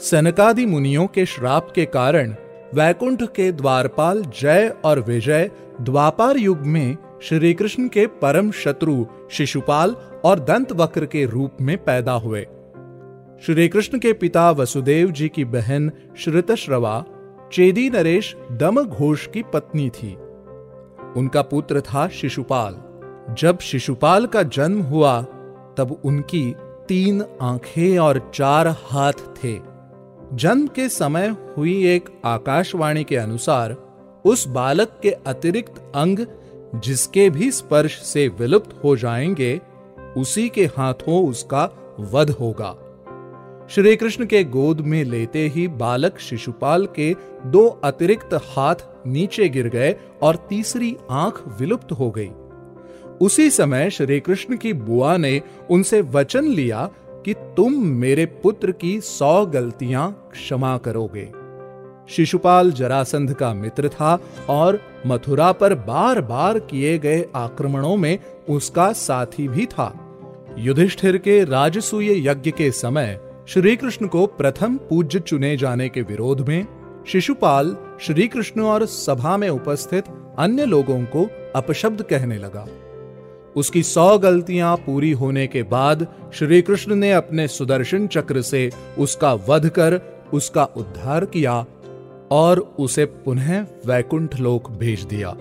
सनकादि मुनियों के श्राप के कारण वैकुंठ के द्वारपाल जय और विजय द्वापार युग में श्री कृष्ण के परम शत्रु शिशुपाल और दंत वक्र के रूप में पैदा हुए। श्री कृष्ण के पिता वसुदेव जी की बहन श्रुतश्रवा, चेदी नरेश दम घोष की पत्नी थी। उनका पुत्र था शिशुपाल। जब शिशुपाल का जन्म हुआ, तब उनकी तीन आँखें और चार हाथ थे। जन्म के समय हुई एक आकाशवाणी के अनुसार, उस बालक के अतिरिक्त अंग जिसके भी स्पर्श से विलुप्त हो जाएँगे, उसी के हाथों उसका वध होगा। श्री कृष्ण के गोद में लेते ही बालक शिशुपाल के दो अतिरिक्त हाथ नीचे गिर गए और तीसरी आँख विलुप्त हो गई। उसी समय श्री कृष्ण की बुआ ने उनसे वचन लिया कि तुम मेरे पुत्र की सौ गलतियाँ क्षमा करोगे। शिशुपाल जरासंध का मित्र था और मथुरा पर बार बार किए गए आक्रमणों में उसका साथी भी था। युधिष्ठिर के राजसूय यज्ञ के समय श्री कृष्ण को प्रथम पूज्य चुने जाने के विरोध में शिशुपाल श्री कृष्ण और सभा में उपस्थित अन्य लोगों को अपशब्द कहने लगा। उसकी सौ गलतियाँ पूरी होने के बाद श्री कृष्ण ने अपने सुदर्शन चक्र से उसका वध कर, उसका उद्धार किया और उसे पुनः वैकुंठ लोक भेज दिया।